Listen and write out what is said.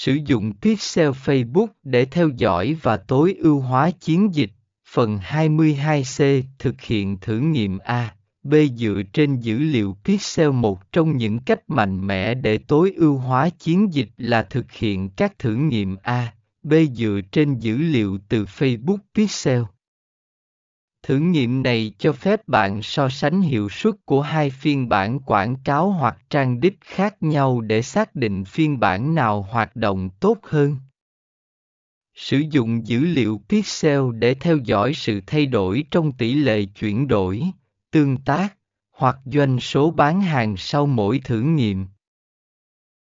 Sử dụng Pixel Facebook để theo dõi và tối ưu hóa chiến dịch. Phần 22C thực hiện thử nghiệm A, B dựa trên dữ liệu Pixel một trong những cách mạnh mẽ để tối ưu hóa chiến dịch là thực hiện các thử nghiệm A, B dựa trên dữ liệu từ Facebook Pixel. Thử nghiệm này cho phép bạn so sánh hiệu suất của hai phiên bản quảng cáo hoặc trang đích khác nhau để xác định phiên bản nào hoạt động tốt hơn. Sử dụng dữ liệu pixel để theo dõi sự thay đổi trong tỷ lệ chuyển đổi, tương tác hoặc doanh số bán hàng sau mỗi thử nghiệm.